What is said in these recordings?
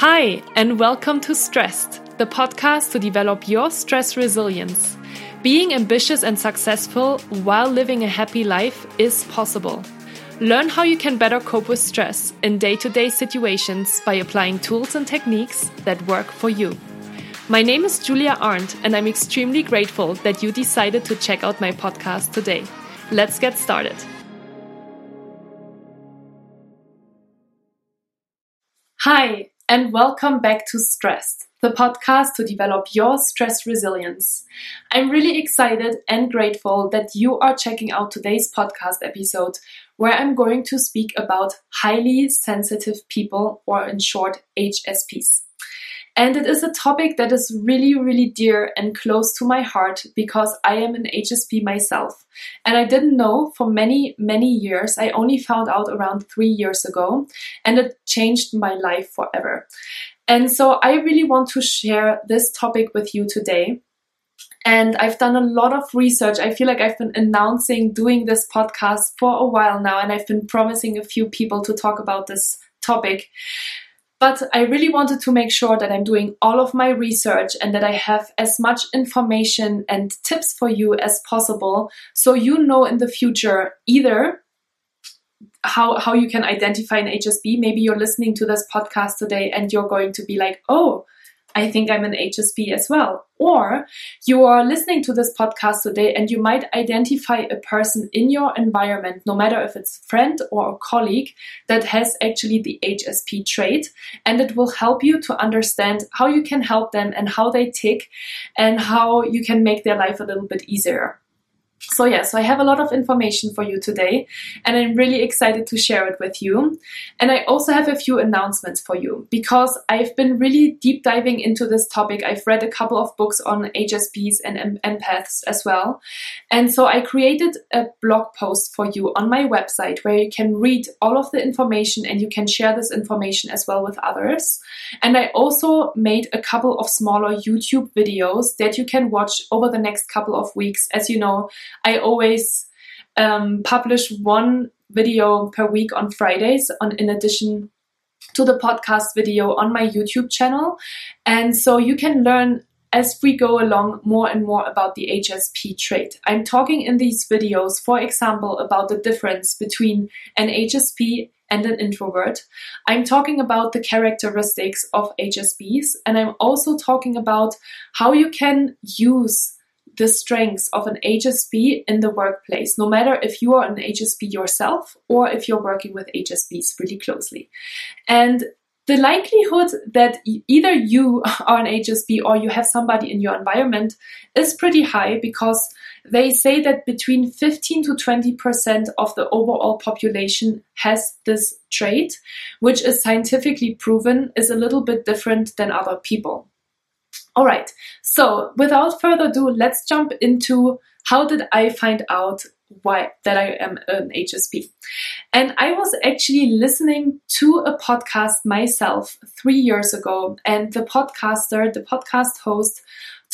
Hi, and welcome to Stressed, the podcast to develop your stress resilience. Being ambitious and successful while living a happy life is possible. Learn how you can better cope with stress in day to day situations by applying tools and techniques that work for you. My name is Julia Arndt, and I'm extremely grateful that you decided to check out my podcast today. Let's get started. Hi, and welcome back to Stressed, the podcast to develop your stress resilience. I'm really excited and grateful that you are checking out today's podcast episode, where I'm going to speak about highly sensitive people, or in short, HSPs. And it is a topic that is really, really dear and close to my heart because I am an HSP myself. And I didn't know for many, many years. I only found out around three years ago, and it changed my life forever. And so I really want to share this topic with you today. And I've done a lot of research. I feel like I've been announcing doing this podcast for a while now, and I've been promising a few people to talk about this topic. But I really wanted to make sure that I'm doing all of my research and that I have as much information and tips for you as possible so you know in the future either how, how you can identify an HSP. Maybe you're listening to this podcast today and you're going to be like, oh, I think I'm an HSP as well. Or you are listening to this podcast today and you might identify a person in your environment, no matter if it's friend or a colleague, that has actually the HSP trait. And it will help you to understand how you can help them and how they tick and how you can make their life a little bit easier. So yeah, so I have a lot of information for you today and I'm really excited to share it with you. And I also have a few announcements for you because I've been really deep diving into this topic. I've read a couple of books on HSPs and empaths as well. And so I created a blog post for you on my website where you can read all of the information and you can share this information as well with others. And I also made a couple of smaller YouTube videos that you can watch over the next couple of weeks. As you know, I always um, publish one video per week on Fridays, on in addition to the podcast video on my YouTube channel, and so you can learn as we go along more and more about the HSP trait. I'm talking in these videos, for example, about the difference between an HSP and an introvert. I'm talking about the characteristics of HSPs, and I'm also talking about how you can use the strengths of an HSP in the workplace, no matter if you are an HSP yourself or if you're working with HSPs really closely. And the likelihood that either you are an HSP or you have somebody in your environment is pretty high because they say that between 15 to 20% of the overall population has this trait, which is scientifically proven is a little bit different than other people. All right. So without further ado, let's jump into how did I find out why that I am an HSP. And I was actually listening to a podcast myself three years ago, and the podcaster, the podcast host,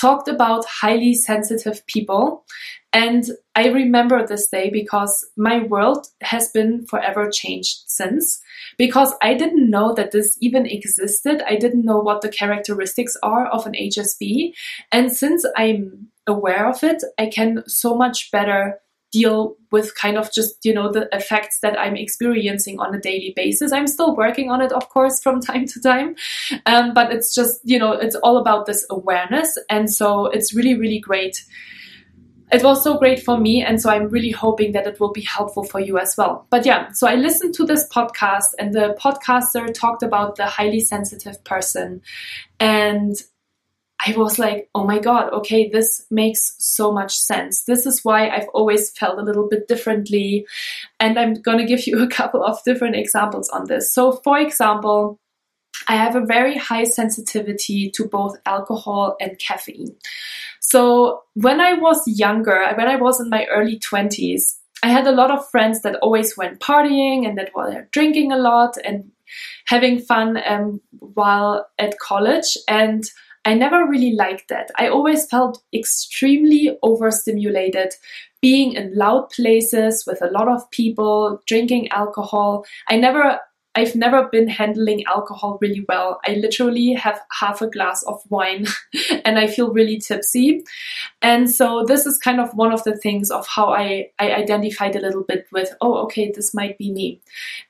talked about highly sensitive people. And I remember this day because my world has been forever changed since. Because I didn't know that this even existed. I didn't know what the characteristics are of an HSP. And since I'm aware of it, I can so much better deal with kind of just you know the effects that i'm experiencing on a daily basis. I'm still working on it of course from time to time. Um, but it's just you know it's all about this awareness. And so it's really really great. It was so great for me. And so i'm really hoping that it will be helpful for you as well. But yeah so i listened to this podcast and the podcaster talked about the highly sensitive person. And I was like, oh my God, okay, this makes so much sense. This is why I've always felt a little bit differently. And I'm going to give you a couple of different examples on this. So, for example, I have a very high sensitivity to both alcohol and caffeine. So, when I was younger, when I was in my early 20s, I had a lot of friends that always went partying and that were drinking a lot and having fun um, while at college. And I never really liked that. I always felt extremely overstimulated being in loud places with a lot of people, drinking alcohol. I never I've never been handling alcohol really well. I literally have half a glass of wine and I feel really tipsy. And so this is kind of one of the things of how I, I identified a little bit with, oh, okay, this might be me.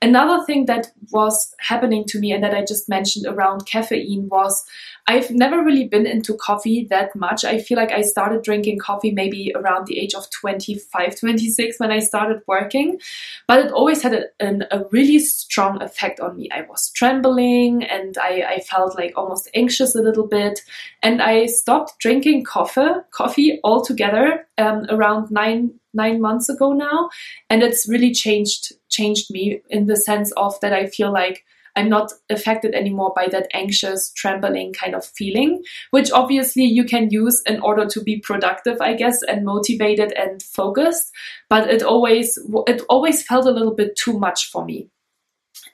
Another thing that was happening to me and that I just mentioned around caffeine was I've never really been into coffee that much. I feel like I started drinking coffee maybe around the age of 25, 26 when I started working, but it always had a, an, a really strong effect on me. I was trembling and I, I felt like almost anxious a little bit. And I stopped drinking coffee, coffee altogether um, around nine nine months ago now, and it's really changed changed me in the sense of that I feel like I'm not affected anymore by that anxious, trembling kind of feeling, which obviously you can use in order to be productive, I guess, and motivated and focused. But it always, it always felt a little bit too much for me.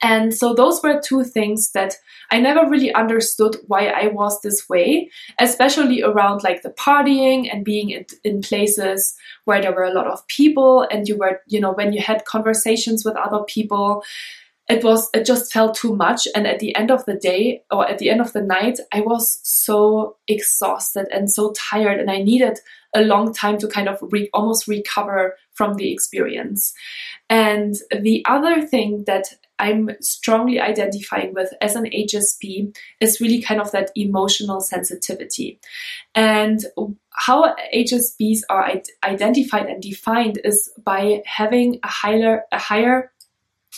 And so those were two things that I never really understood why I was this way, especially around like the partying and being in, in, places where there were a lot of people and you were, you know, when you had conversations with other people, it was it just felt too much. And at the end of the day or at the end of the night i was so exhausted and so tired and i needed a long time to kind of re- almost recover from the experience. And the other thing that i'm strongly identifying with as an hsp is really kind of that emotional sensitivity and how hsps are identified and defined is by having a higher a higher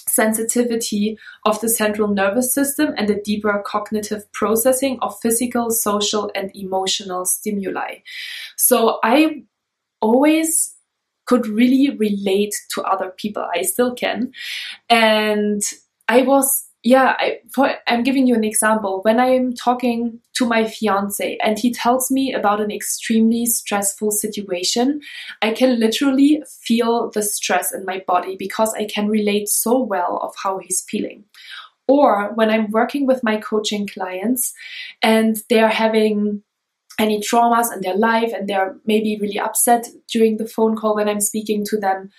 sensitivity of the central nervous system and a deeper cognitive processing of physical, social, and emotional stimuli. So I always could really relate to other people. I still can. And I was yeah, I, for, I'm giving you an example. When I'm talking to my fiance and he tells me about an extremely stressful situation, I can literally feel the stress in my body because I can relate so well of how he's feeling. Or when I'm working with my coaching clients and they're having any traumas in their life and they're maybe really upset during the phone call when I'm speaking to them,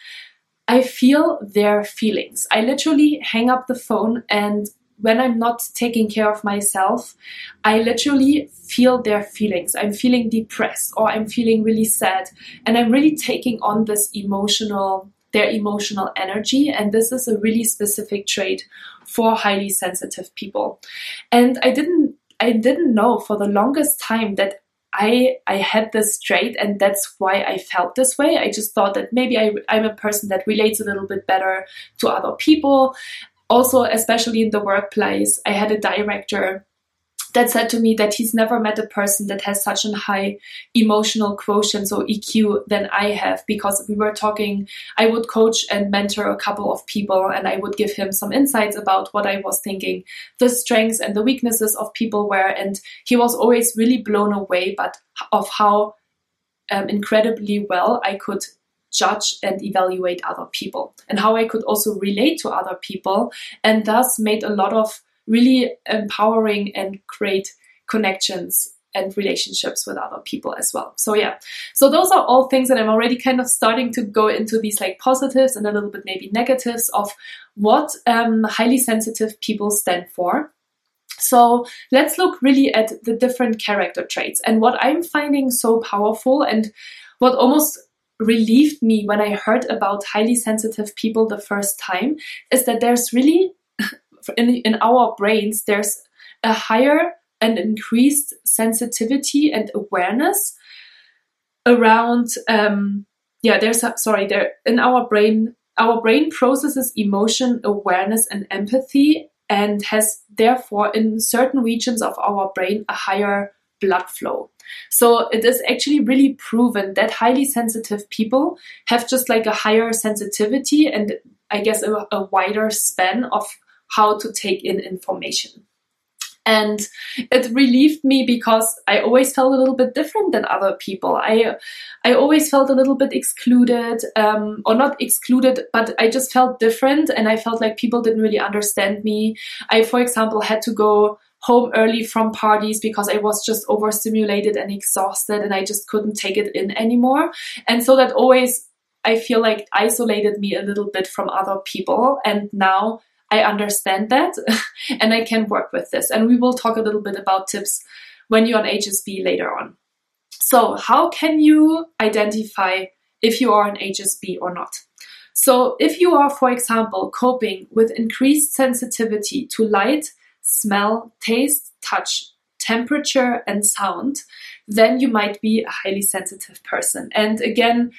I feel their feelings. I literally hang up the phone and when I'm not taking care of myself, I literally feel their feelings. I'm feeling depressed or I'm feeling really sad and I'm really taking on this emotional their emotional energy and this is a really specific trait for highly sensitive people. And I didn't I didn't know for the longest time that I I had this trait and that's why I felt this way. I just thought that maybe I, I'm a person that relates a little bit better to other people. Also, especially in the workplace, I had a director that said to me that he's never met a person that has such a high emotional quotient, so EQ, than I have, because we were talking, I would coach and mentor a couple of people, and I would give him some insights about what I was thinking, the strengths and the weaknesses of people were, and he was always really blown away, but of how um, incredibly well I could judge and evaluate other people and how I could also relate to other people and thus made a lot of really empowering and create connections and relationships with other people as well. So yeah, so those are all things that I'm already kind of starting to go into these like positives and a little bit maybe negatives of what um, highly sensitive people stand for. So let's look really at the different character traits and what I'm finding so powerful and what almost relieved me when I heard about highly sensitive people the first time is that there's really in, in our brains, there's a higher and increased sensitivity and awareness around, um, yeah, there's, a, sorry, there, in our brain, our brain processes emotion, awareness, and empathy and has therefore in certain regions of our brain a higher blood flow. So it is actually really proven that highly sensitive people have just like a higher sensitivity and I guess a, a wider span of how to take in information. And it relieved me because I always felt a little bit different than other people. I, I always felt a little bit excluded, um, or not excluded, but I just felt different, and I felt like people didn't really understand me. I, for example, had to go home early from parties because I was just overstimulated and exhausted, and I just couldn't take it in anymore. And so that always, I feel like, isolated me a little bit from other people. And now I understand that and I can work with this. And we will talk a little bit about tips when you're on HSP later on. So, how can you identify if you are an HSP or not? So, if you are, for example, coping with increased sensitivity to light, smell, taste, touch, temperature, and sound, then you might be a highly sensitive person. And again,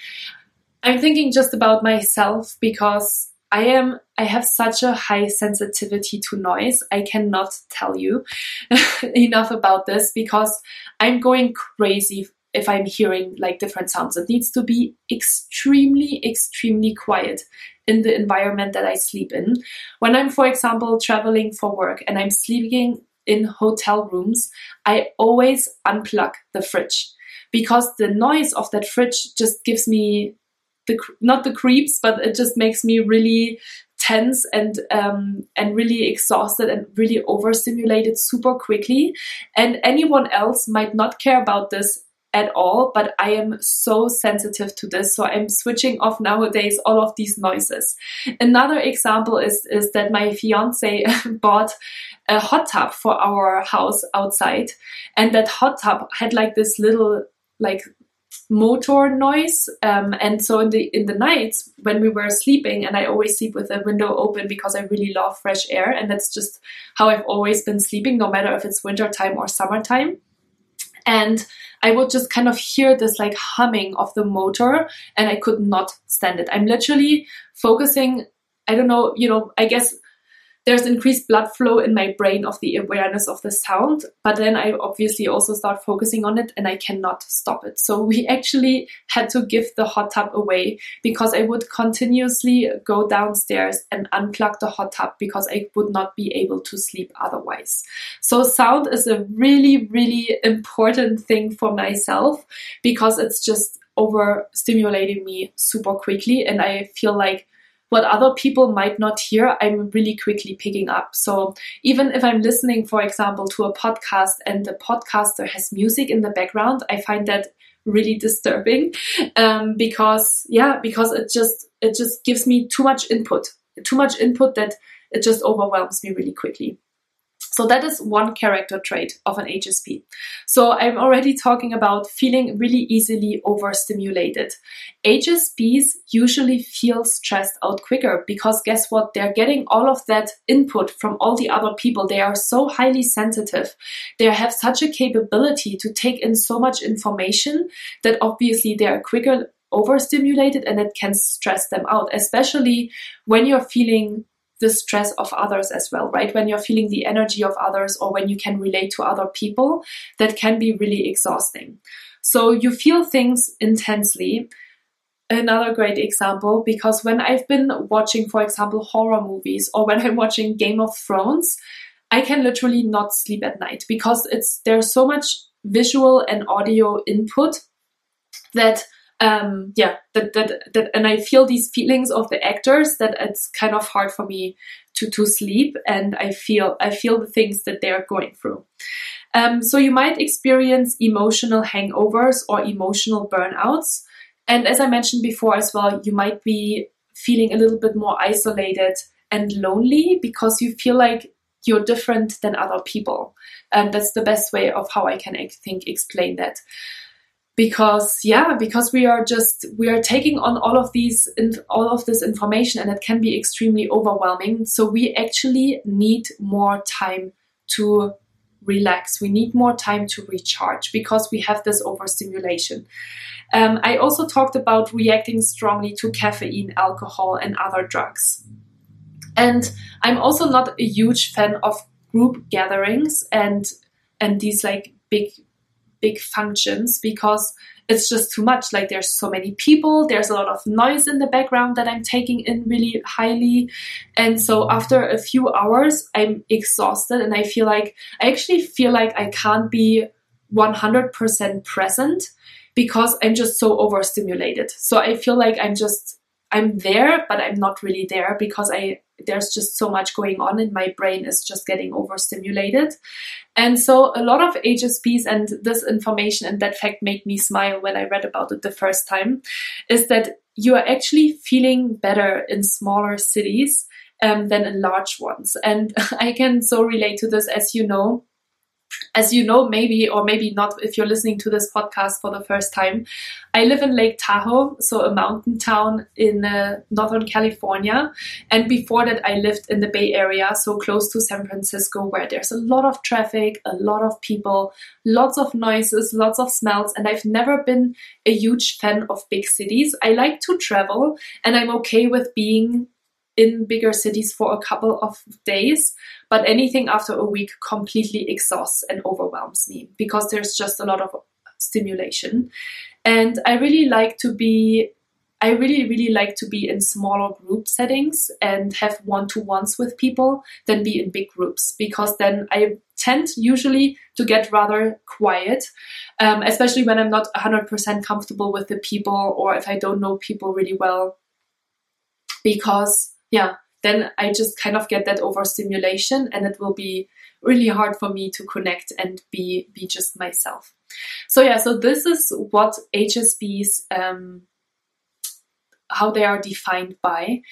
I'm thinking just about myself because I am I have such a high sensitivity to noise. I cannot tell you enough about this because I'm going crazy if I'm hearing like different sounds. It needs to be extremely, extremely quiet in the environment that I sleep in. When I'm, for example, traveling for work and I'm sleeping in hotel rooms, I always unplug the fridge because the noise of that fridge just gives me the not the creeps, but it just makes me really tense and um, and really exhausted and really overstimulated super quickly. And anyone else might not care about this at all, but I am so sensitive to this. So I'm switching off nowadays all of these noises. Another example is, is that my fiance bought a hot tub for our house outside. And that hot tub had like this little like motor noise um, and so in the in the nights when we were sleeping and i always sleep with the window open because i really love fresh air and that's just how i've always been sleeping no matter if it's wintertime or summertime and I would just kind of hear this like humming of the motor and I could not stand it. I'm literally focusing, I don't know, you know, I guess there's increased blood flow in my brain of the awareness of the sound, but then I obviously also start focusing on it and I cannot stop it. So we actually had to give the hot tub away because I would continuously go downstairs and unplug the hot tub because I would not be able to sleep otherwise. So sound is a really, really important thing for myself because it's just overstimulating me super quickly and I feel like what other people might not hear, I'm really quickly picking up. So even if I'm listening, for example, to a podcast and the podcaster has music in the background, I find that really disturbing um, because yeah because it just it just gives me too much input too much input that it just overwhelms me really quickly so that is one character trait of an HSP. So I'm already talking about feeling really easily overstimulated. HSPs usually feel stressed out quicker because guess what? They're getting all of that input from all the other people. They are so highly sensitive. They have such a capability to take in so much information that obviously they are quicker overstimulated and it can stress them out, especially when you're feeling the stress of others as well, right? When you're feeling the energy of others or when you can relate to other people, that can be really exhausting. So you feel things intensely. Another great example, because when I've been watching, for example, horror movies or when I'm watching Game of Thrones, I can literally not sleep at night because it's there's so much visual and audio input that um, yeah, that, that, that, and I feel these feelings of the actors that it's kind of hard for me to, to sleep and I feel, I feel the things that they are going through. Um, so you might experience emotional hangovers or emotional burnouts. And as I mentioned before as well, you might be feeling a little bit more isolated and lonely because you feel like you're different than other people. And that's the best way of how I can, I think, explain that because yeah because we are just we are taking on all of these all of this information and it can be extremely overwhelming. So we actually need more time to relax. We need more time to recharge because we have this overstimulation. Um, i also talked about reacting strongly to caffeine alcohol and other drugs. And i'm also not a huge fan of group gatherings and and these like big big functions because it's just too much. Like there's so many people, there's a lot of noise in the background that I'm taking in really highly. And so after a few hours, I'm exhausted and I feel like I actually feel like I can't be 100% present because I'm just so overstimulated. So I feel like I'm just I'm there, but I'm not really there because I there's just so much going on and my brain is just getting overstimulated. And so a lot of HSPs and this information and that fact made me smile when I read about it the first time is that you are actually feeling better in smaller cities um, than in large ones. And I can so relate to this, as you know as you know, maybe or maybe not, if you're listening to this podcast for the first time, I live in Lake Tahoe, so a mountain town in uh, Northern California. And before that, I lived in the Bay Area, so close to San Francisco, where there's a lot of traffic, a lot of people, lots of noises, lots of smells. And I've never been a huge fan of big cities. I like to travel, and I'm okay with being in bigger cities for a couple of days, but anything after a week completely exhausts and overwhelms me because there's just a lot of stimulation. And I really like to be I really, really like to be in smaller group settings and have one to ones with people than be in big groups because then I tend usually to get rather quiet, um, especially when I'm not 100% comfortable with the people or if I don't know people really well. Because yeah, then I just kind of get that overstimulation and it will be really hard for me to connect and be be just myself. So yeah, so this is what HSPs um, how they are defined by.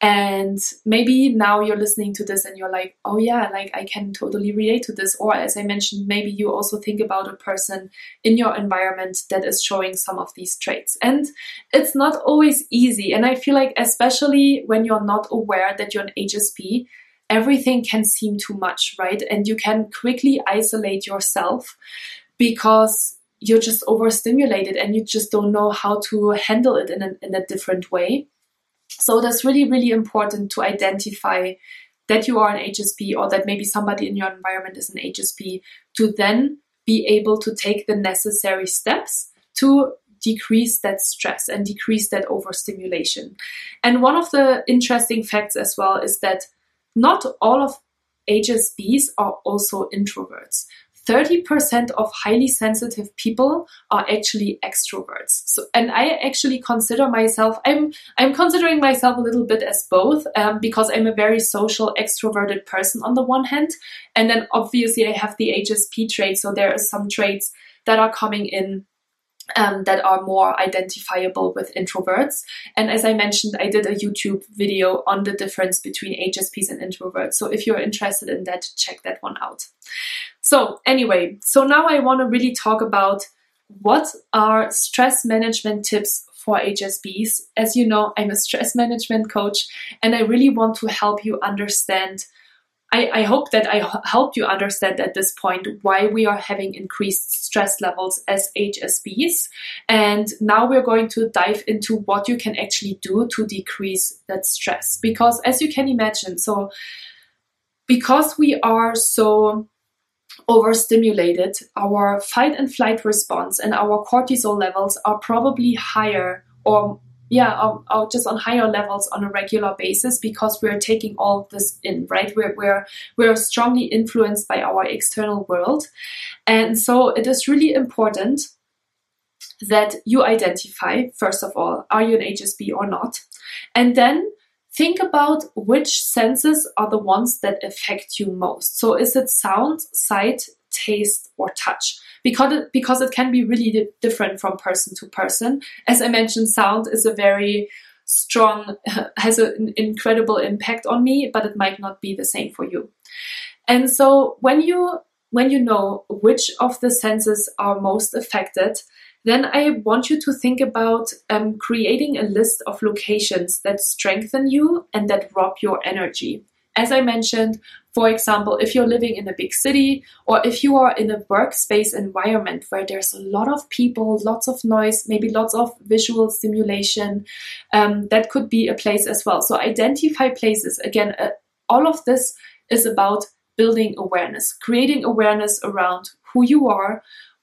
And maybe now you're listening to this and you're like, oh yeah, like I can totally relate to this. Or as I mentioned, maybe you also think about a person in your environment that is showing some of these traits. And it's not always easy. And I feel like, especially when you're not aware that you're an HSP, everything can seem too much, right? And you can quickly isolate yourself because you're just overstimulated and you just don't know how to handle it in a, in a different way. So that's really, really important to identify that you are an HSP or that maybe somebody in your environment is an HSP to then be able to take the necessary steps to decrease that stress and decrease that overstimulation. And one of the interesting facts as well is that not all of HSPs are also introverts. 30% of highly sensitive people are actually extroverts. So, and I actually consider myself, I'm, I'm considering myself a little bit as both, um, because I'm a very social, extroverted person on the one hand. And then obviously I have the HSP trait. So there are some traits that are coming in um, that are more identifiable with introverts. And as I mentioned, I did a YouTube video on the difference between HSPs and introverts. So if you're interested in that, check that one out. So, anyway, so now I want to really talk about what are stress management tips for HSPs. As you know, I'm a stress management coach and I really want to help you understand I, I, hope that I helped you understand at this point why we are having increased stress levels as HSPs. And now we're going to dive into what you can actually do to decrease that stress. Because as you can imagine, so because we are so overstimulated, our fight and flight response and our cortisol levels are probably higher or yeah, just on higher levels on a regular basis because we're taking all this in, right? We're, we're, we're strongly influenced by our external world. And so it is really important that you identify, first of all, are you an HSP or not? And then think about which senses are the ones that affect you most. So is it sound, sight, taste, or touch? Because it, because it can be really different from person to person. As I mentioned, sound is a very strong, has an incredible impact on me, but it might not be the same for you. And so when you when you know which of the senses are most affected, then I want you to think about um, creating a list of locations that strengthen you and that rob your energy. As I mentioned, for example, if you're living in a big city or if you are in a workspace environment where there's a lot of people, lots of noise, maybe lots of visual stimulation, um, that could be a place as well. So identify places. Again, uh, all of this is about building awareness, creating awareness around who you are,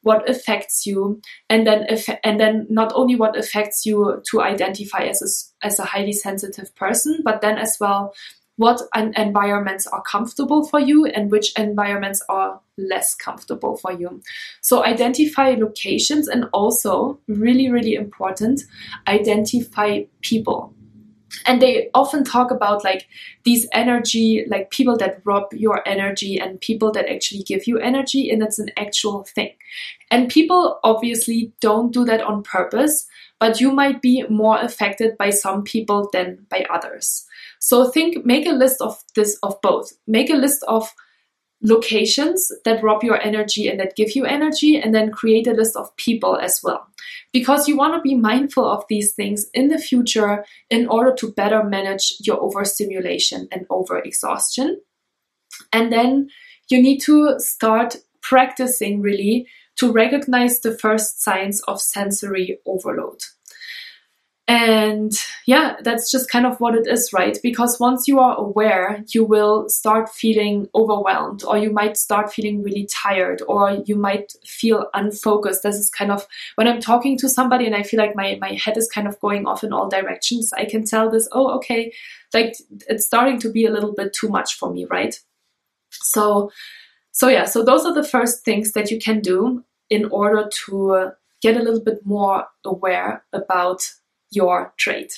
what affects you and then and then not only what affects you to identify as a, as a highly sensitive person but then as well what environments are comfortable for you and which environments are less comfortable for you. So identify locations and also really, really important, identify people and they often talk about like these energy like people that rob your energy and people that actually give you energy and it's an actual thing and people obviously don't do that on purpose but you might be more affected by some people than by others. So think, make a list of this, of both. Make a list of locations that rob your energy and that give you energy, and then create a list of people as well. Because you want to be mindful of these things in the future in order to better manage your overstimulation and overexhaustion. And then you need to start practicing really to recognize the first signs of sensory overload. And yeah, that's just kind of what it is, right? Because once you are aware, you will start feeling overwhelmed, or you might start feeling really tired, or you might feel unfocused. This is kind of when I'm talking to somebody and I feel like my, my head is kind of going off in all directions, I can tell this, oh, okay, like it's starting to be a little bit too much for me, right? So, so yeah, so those are the first things that you can do in order to get a little bit more aware about your trade.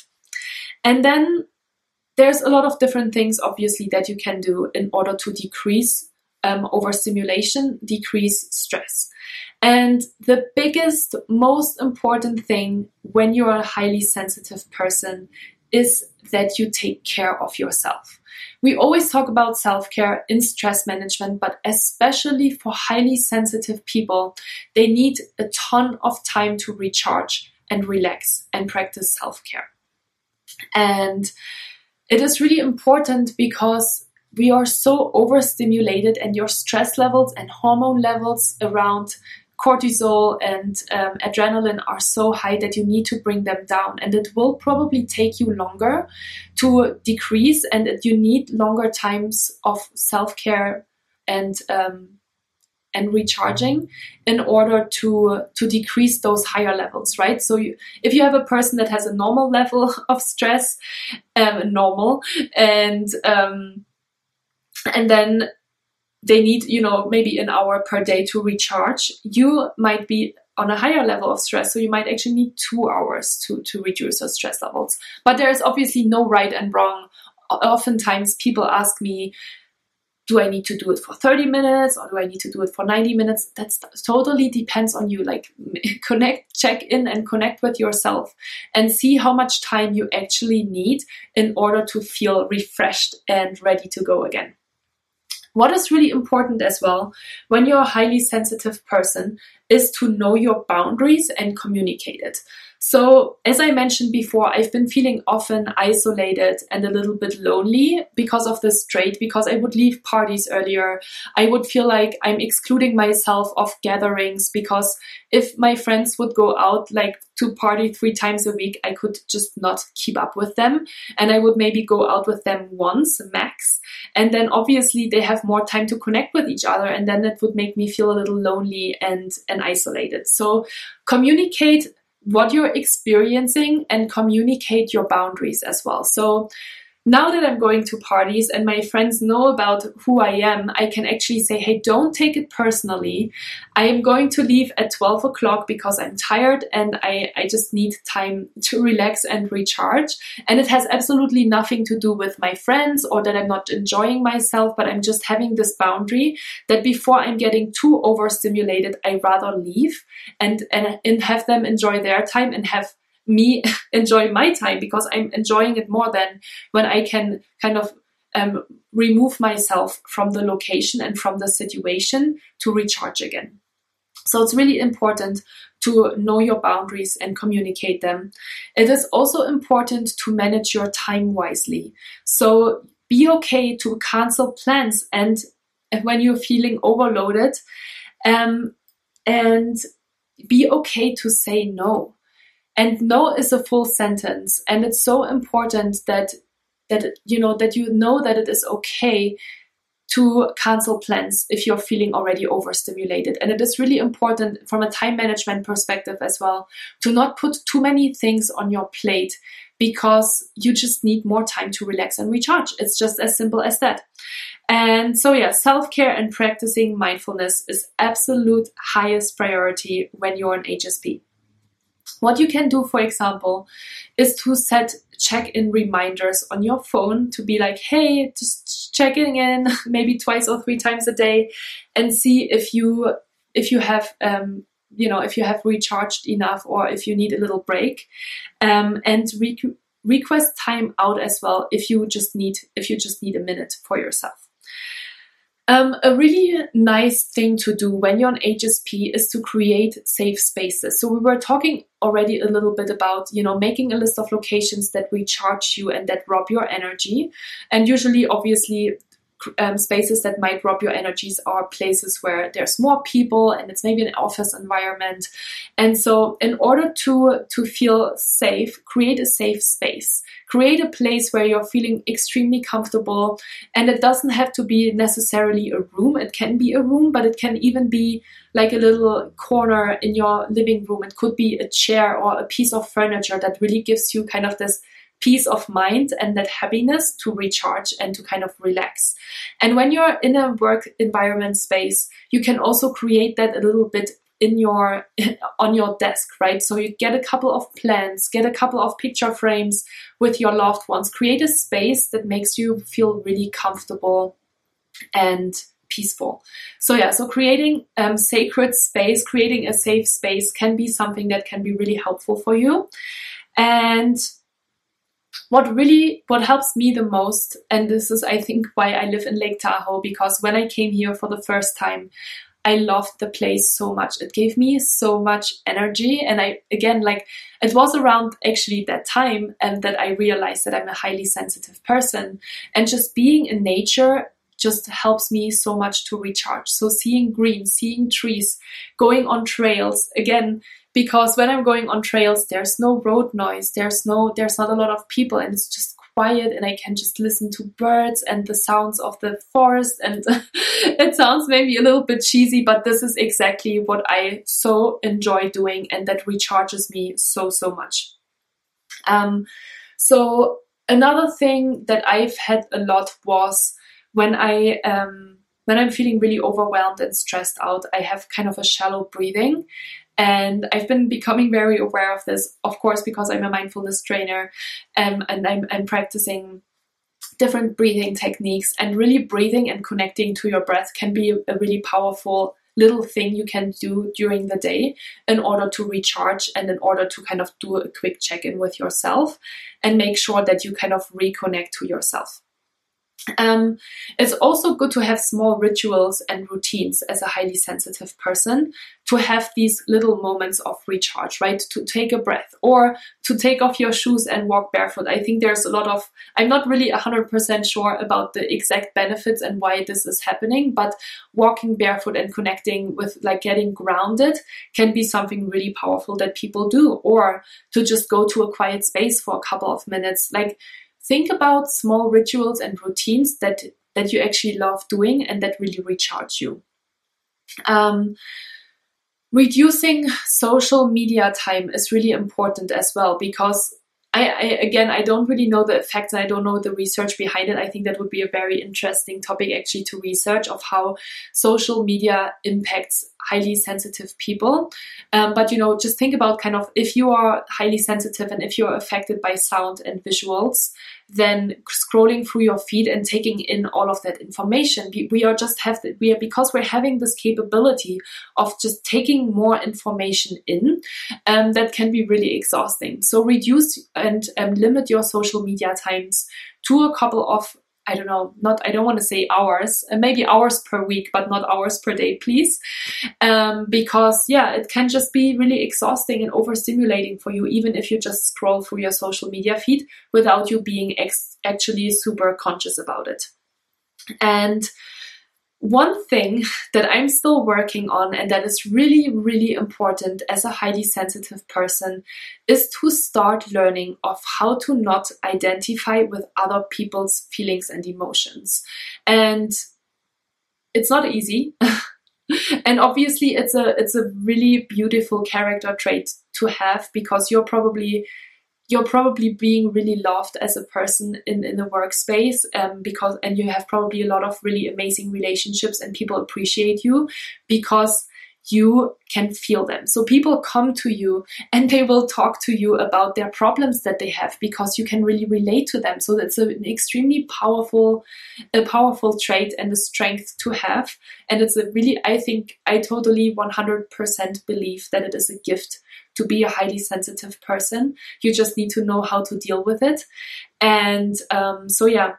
And then there's a lot of different things, obviously, that you can do in order to decrease um, overstimulation, decrease stress. And the biggest, most important thing when you're a highly sensitive person is that you take care of yourself. We always talk about self care in stress management, but especially for highly sensitive people, they need a ton of time to recharge and relax and practice self care. And it is really important because we are so overstimulated, and your stress levels and hormone levels around cortisol and um, adrenaline are so high that you need to bring them down. And it will probably take you longer to decrease, and you need longer times of self care and um, and recharging in order to to decrease those higher levels right? So you, if you have a person that has a normal level of stress um, normal and um, and then they need you know maybe an hour per day to recharge you might be on a higher level of stress. So you might actually need two hours to to reduce those stress levels. But there is obviously no right and wrong. Oftentimes people ask me do I need to do it for 30 minutes or do I need to do it for 90 minutes? That totally depends on you. Like connect, check in and connect with yourself and see how much time you actually need in order to feel refreshed and ready to go again. What is really important as well when you're a highly sensitive person is to know your boundaries and communicate it. So, as I mentioned before, I've been feeling often isolated and a little bit lonely because of this trait, because I would leave parties earlier. I would feel like I'm excluding myself of gatherings because if my friends would go out like to party three times a week, I could just not keep up with them. And I would maybe go out with them once max. And then obviously they have more time to connect with each other. And then it would make me feel a little lonely and, and isolated. So communicate what you're experiencing and communicate your boundaries as well. So now that I'm going to parties and my friends know about who I am, I can actually say, hey, don't take it personally. I am going to leave at 12 o'clock because I'm tired and I, I just need time to relax and recharge. And it has absolutely nothing to do with my friends or that I'm not enjoying myself, but I'm just having this boundary that before I'm getting too overstimulated, I rather leave and, and, and have them enjoy their time and have me enjoy my time because I'm enjoying it more than when I can kind of um, remove myself from the location and from the situation to recharge again. So it's really important to know your boundaries and communicate them. It is also important to manage your time wisely. So be okay to cancel plans and when you're feeling overloaded um, and be okay to say no. And no is a full sentence. And it's so important that that you know that you know that it is okay to cancel plans if you're feeling already overstimulated. And it is really important from a time management perspective as well to not put too many things on your plate because you just need more time to relax and recharge. It's just as simple as that. And so, yeah, self care and practicing mindfulness is absolute highest priority when you're an HSP. What you can do, for example, is to set check in reminders on your phone to be like, hey, just checking in maybe twice or three times a day and see if you if you have um, you know if you have recharged enough or if you need a little break. Um, and re- request time out as well if you just need if you just need a minute for yourself um, a really nice thing to do when you're on HSP is to create safe spaces. So we were talking already a little bit about, you know, making a list of locations that recharge you and that rob your energy. And usually, obviously, um, spaces that might rob your energies are places where there's more people and it's maybe an office environment. And so, in order to to feel safe, create a safe space. Create a place where you're feeling extremely comfortable, and it doesn't have to be necessarily a room. It can be a room, but it can even be like a little corner in your living room. It could be a chair or a piece of furniture that really gives you kind of this peace of mind and that happiness to recharge and to kind of relax. And when you're in a work environment space, you can also create that a little bit in your on your desk right? So you get a couple of plants get a couple of picture frames with your loved ones. Create a space that makes you feel really comfortable and peaceful. So yeah so creating um, sacred space creating a safe space can be something that can be really helpful for you. And what really what helps me the most and this is i think why i live in lake tahoe because when i came here for the first time i loved the place so much. It gave me so much energy and i again like it was around actually that time and that i realized that i'm a highly sensitive person and just being in nature just helps me so much to recharge. So seeing green seeing trees going on trails again because when I'm going on trails, there's no road noise, there's no, there's not a lot of people, and it's just quiet, and I can just listen to birds and the sounds of the forest. And it sounds maybe a little bit cheesy, but this is exactly what I so enjoy doing, and that recharges me so so much. Um, so another thing that I've had a lot was when I um, when I'm feeling really overwhelmed and stressed out, I have kind of a shallow breathing. And I've been becoming very aware of this, of course, because I'm a mindfulness trainer um, and I'm, I'm practicing different breathing techniques. And really, breathing and connecting to your breath can be a really powerful little thing you can do during the day in order to recharge and in order to kind of do a quick check in with yourself and make sure that you kind of reconnect to yourself. Um, it's also good to have small rituals and routines as a highly sensitive person to have these little moments of recharge, right? To take a breath or to take off your shoes and walk barefoot. I think there's a lot of, I'm not really 100% sure about the exact benefits and why this is happening, but walking barefoot and connecting with like getting grounded can be something really powerful that people do, or to just go to a quiet space for a couple of minutes. Like, think about small rituals and routines that that you actually love doing and that really recharge you. Um, reducing social media time is really important as well because I, I, again I don't really know the effects I don't know the research behind it. I think that would be a very interesting topic actually to research of how social media impacts highly sensitive people. Um, but you know, just think about kind of if you are highly sensitive and if you're affected by sound and visuals, then scrolling through your feed and taking in all of that information. We, we are just have we are because we're having this capability of just taking more information in. Um, that can be really exhausting. So reduce and um, limit your social media times to a couple of I don't know, not, I don't want to say hours, uh, maybe hours per week, but not hours per day, please. Um, because yeah, it can just be really exhausting and overstimulating for you, even if you just scroll through your social media feed without you being ex- actually super conscious about it. And one thing that I'm still working on and that is really, really important as a highly sensitive person is to start learning of how to not identify with other people's feelings and emotions. And it's not easy. and obviously it's a it's a really beautiful character trait to have because you're probably you're probably being really loved as a person in, in the workspace um, because and you have probably a lot of really amazing relationships and people appreciate you because you can feel them. So people come to you and they will talk to you about their problems that they have because you can really relate to them. So that's an extremely powerful, a powerful trait and a strength to have. And it's a really, I think, I totally 100% believe that it is a gift to be a highly sensitive person. You just need to know how to deal with it. And um, so, yeah,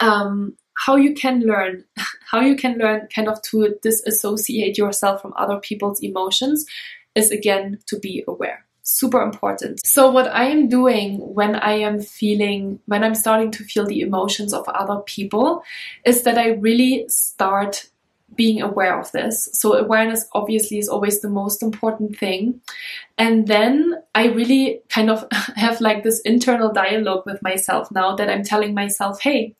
um, how you can learn, how you can learn kind of to disassociate yourself from other people's emotions is again to be aware. Super important. So, what I am doing when I am feeling, when I'm starting to feel the emotions of other people, is that I really start being aware of this. So, awareness obviously is always the most important thing. And then I really kind of have like this internal dialogue with myself now that I'm telling myself, hey,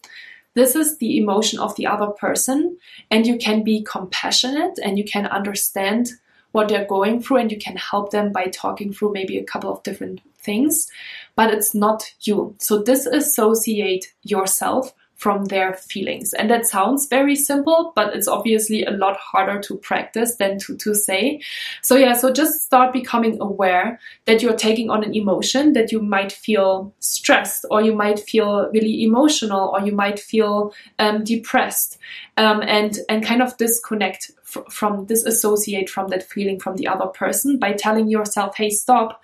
this is the emotion of the other person, and you can be compassionate and you can understand what they're going through and you can help them by talking through maybe a couple of different things, but it's not you. So disassociate yourself from their feelings. And that sounds very simple, but it's obviously a lot harder to practice than to, to say. So, yeah, so just start becoming aware that you're taking on an emotion, that you might feel stressed, or you might feel really emotional, or you might feel um, depressed, um, and, and kind of disconnect from, disassociate from that feeling from the other person by telling yourself, hey, stop.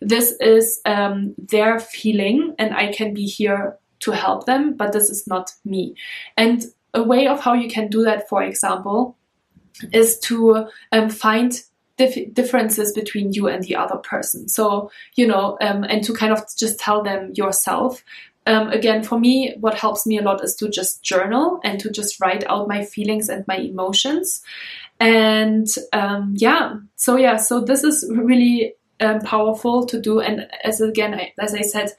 This is um, their feeling, and I can be here to help them, but this is not me. And a way of how you can do that, for example, is to um, find dif- differences between you and the other person. So, you know, um, and to kind of just tell them yourself. Um, again, for me, what helps me a lot is to just journal and to just write out my feelings and my emotions. And um, yeah, so yeah, so this is really um, powerful to do. And as again, I, as I said,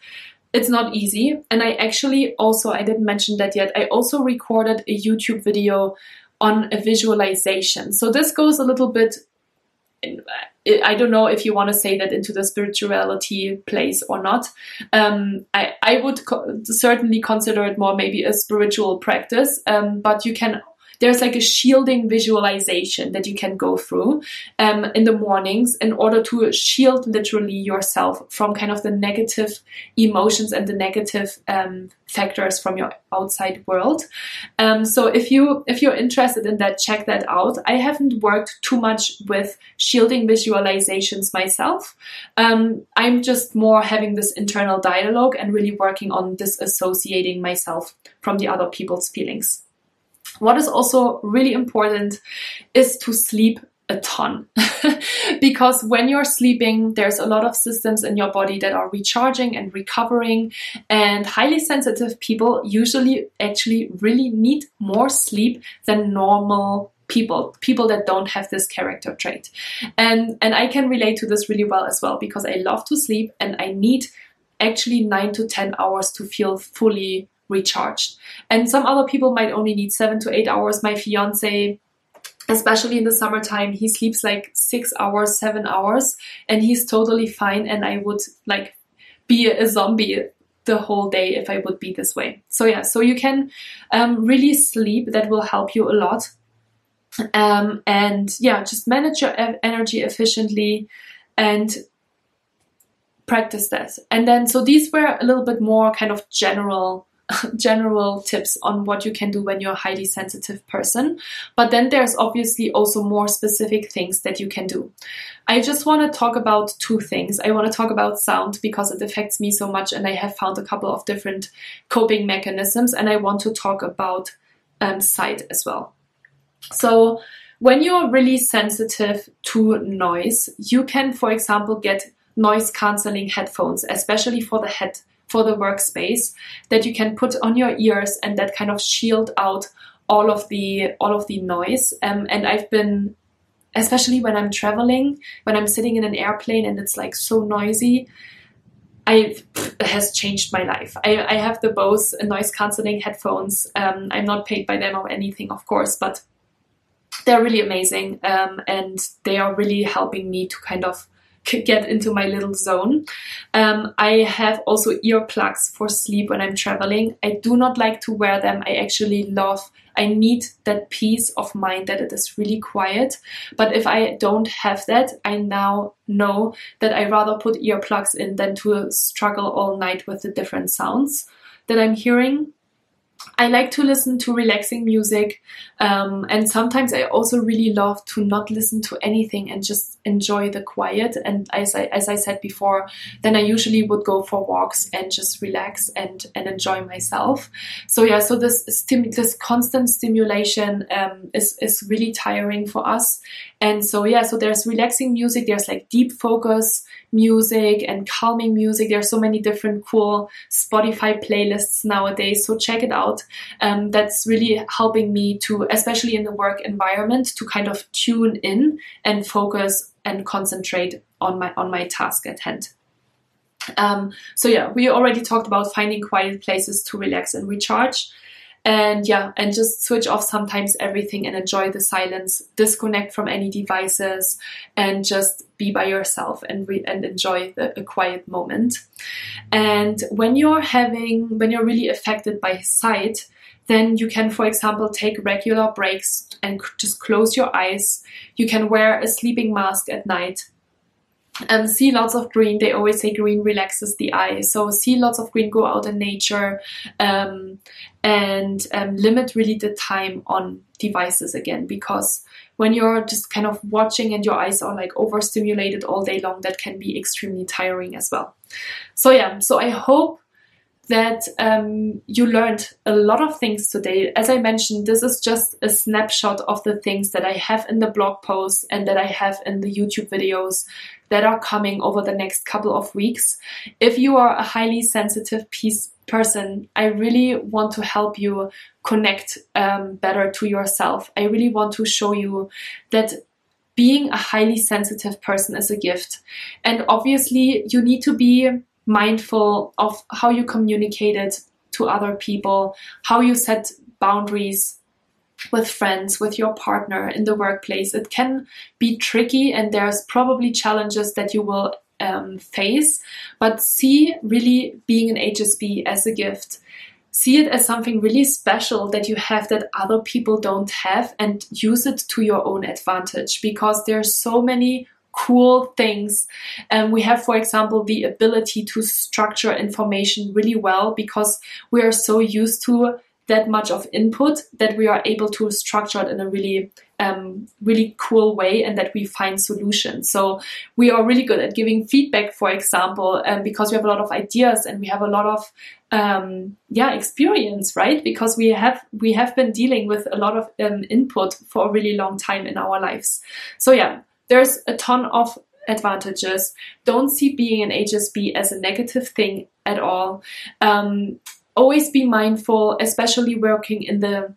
it's not easy. And I actually also, I didn't mention that yet, I also recorded a YouTube video on a visualization. So this goes a little bit, I don't know if you want to say that into the spirituality place or not. Um, I, I would co- certainly consider it more maybe a spiritual practice, um, but you can there's like a shielding visualization that you can go through um, in the mornings in order to shield literally yourself from kind of the negative emotions and the negative um, factors from your outside world. Um, so if you if you're interested in that, check that out. I haven't worked too much with shielding visualizations myself. Um, I'm just more having this internal dialogue and really working on disassociating myself from the other people's feelings. What is also really important is to sleep a ton. Because when you're sleeping there's a lot of systems in your body that are recharging and recovering. And highly sensitive people usually actually really need more sleep than normal people people that don't have this character trait. And and I can relate to this really well as well because I love to sleep and I need actually 9 to 10 hours to feel fully recharged. And some other people might only need seven to eight hours. My fiance, especially in the summertime, he sleeps like six hours, seven hours, and he's totally fine. And I would like be a zombie the whole day if I would be this way. So yeah, so you can um, really sleep. That will help you a lot. Um, and yeah, just manage your energy efficiently and practice that. And then, so these were a little bit more kind of general general tips on what you can do when you're a highly sensitive person. But then there's obviously also more specific things that you can do. I just want to talk about two things. I want to talk about sound because it affects me so much, and I have found a couple of different coping mechanisms, and I want to talk about um, sight as well. So, when you're really sensitive to noise, you can, for example, get noise cancelling headphones, especially for the head for the workspace that you can put on your ears and that kind of shield out all of the all of the noise. Um, and I've been especially when I'm traveling, when I'm sitting in an airplane and it's like so noisy, I has changed my life. I, I have the Bose noise cancelling headphones. Um, I'm not paid by them or anything, of course, but they're really amazing um, and they are really helping me to kind of get into my little zone. Um, I have also earplugs for sleep when I'm traveling. I do not like to wear them. I actually love I need that peace of mind that it is really quiet. But if I don't have that, I now know that I rather put earplugs in than to struggle all night with the different sounds that I'm hearing. I like to listen to relaxing music, um, and sometimes I also really love to not listen to anything and just enjoy the quiet. And as I, as I said before, then I usually would go for walks and just relax and and enjoy myself. So yeah, so this this constant stimulation um, is is really tiring for us. And so yeah, so there's relaxing music. There's like deep focus music and calming music. There are so many different cool Spotify playlists nowadays. So check it out. Um, that's really helping me to, especially in the work environment, to kind of tune in and focus and concentrate on my on my task at hand. Um, so yeah, we already talked about finding quiet places to relax and recharge and yeah and just switch off sometimes everything and enjoy the silence disconnect from any devices and just be by yourself and re- and enjoy the, a quiet moment. And when you're having when you're really affected by sight then you can for example take regular breaks and just close your eyes. You can wear a sleeping mask at night and see lots of green. They always say green relaxes the eye. So see lots of green, go out in nature, um, and um, limit really the time on devices again because when you're just kind of watching and your eyes are like overstimulated all day long, that can be extremely tiring as well. So yeah, so I hope that um, you learned a lot of things today. As I mentioned, this is just a snapshot of the things that I have in the blog post and that I have in the YouTube videos that are coming over the next couple of weeks. If you are a highly sensitive piece person, I really want to help you connect um, better to yourself. I really want to show you that being a highly sensitive person is a gift. And obviously, you need to be mindful of how you communicate it to other people, how you set boundaries with friends, with your partner in the workplace. It can be tricky, and there's probably challenges that you will um, face, but see really being an HSP as a gift. See it as something really special that you have that other people don't have and use it to your own advantage because there are so many cool things. And we have, for example, the ability to structure information really well because we are so used to that much of input that we are able to structure it in a really um, really cool way and that we find solutions. So we are really good at giving feedback, for example, um, because we have a lot of ideas and we have a lot of um, yeah experience, right? Because we have we have been dealing with a lot of um, input for a really long time in our lives. So yeah, there's a ton of advantages. Don't see being an HSP as a negative thing at all. Um, always be mindful, especially working in the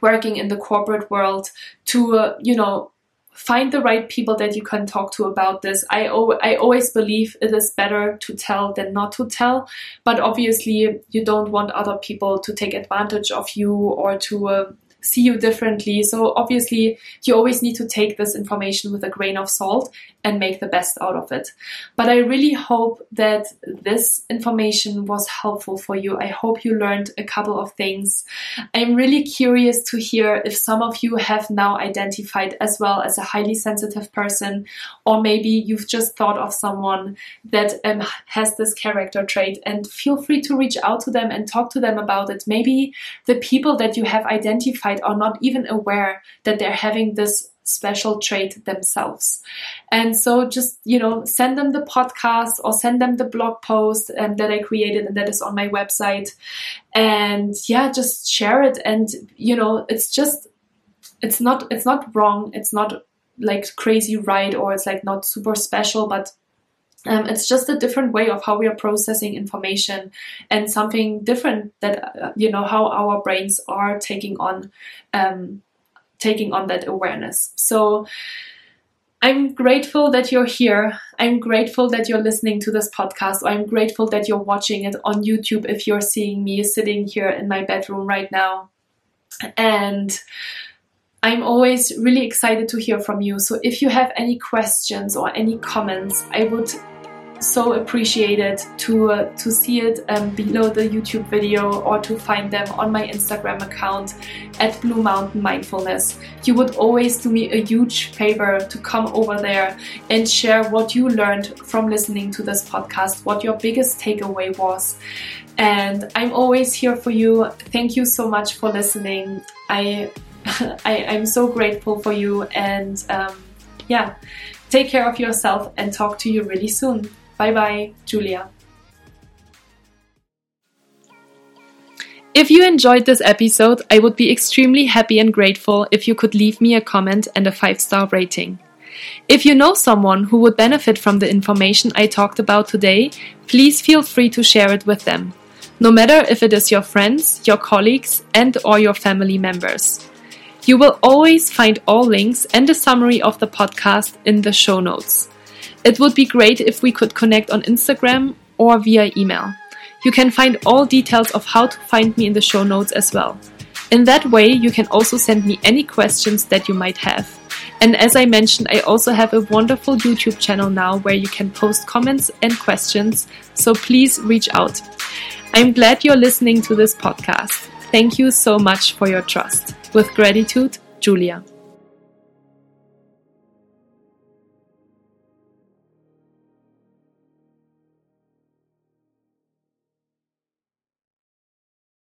working in the corporate world, to uh, you know find the right people that you can talk to about this. I, o- I always believe it is better to tell than not to tell, but obviously you don't want other people to take advantage of you or to uh, see you differently. So obviously, you always need to take this information with a grain of salt and make the best out of it. But I really hope that this information was helpful for you. I hope you learned a couple of things. I'm really curious to hear if some of you have now identified as well as a highly sensitive person, or maybe you've just thought of someone that um, has this character trait. And feel free to reach out to them and talk to them about it. Maybe the people that you have identified are not even aware that they're having this special trait themselves. And so just, you know, send them the podcast or send them the blog post um, that I created and that is on my website. And yeah, just share it. And, you know, it's just, it's not, it's not wrong. It's not like crazy right or it's like not super special, but um, it's just a different way of how we are processing information and something different that uh, you know how our brains are taking on um, taking on that awareness. So I'm grateful that you're here. I'm grateful that you're listening to this podcast. I'm grateful that you're watching it on YouTube if you're seeing me sitting here in my bedroom right now. And I'm always really excited to hear from you. So if you have any questions or any comments, I would so appreciate it to uh, to see it um, below the YouTube video or to find them on my Instagram account at Blue Mountain Mindfulness. You would always do me a huge favor to come over there and share what you learned from listening to this podcast, what your biggest takeaway was. And I'm always here for you. Thank you so much for listening. I, I am so grateful for you and um, yeah, take care of yourself and talk to you really soon. Bye bye, Julia. If you enjoyed this episode, I would be extremely happy and grateful if you could leave me a comment and a 5 star rating. If you know someone who would benefit from the information I talked about today, please feel free to share it with them. No matter if it is your friends, your colleagues, and or your family members. You will always find all links and a summary of the podcast in the show notes. It would be great if we could connect on Instagram or via email. You can find all details of how to find me in the show notes as well. In that way, you can also send me any questions that you might have. And as I mentioned, I also have a wonderful YouTube channel now where you can post comments and questions, so please reach out. I'm glad you're listening to this podcast. Thank you so much for your trust. With gratitude, Julia.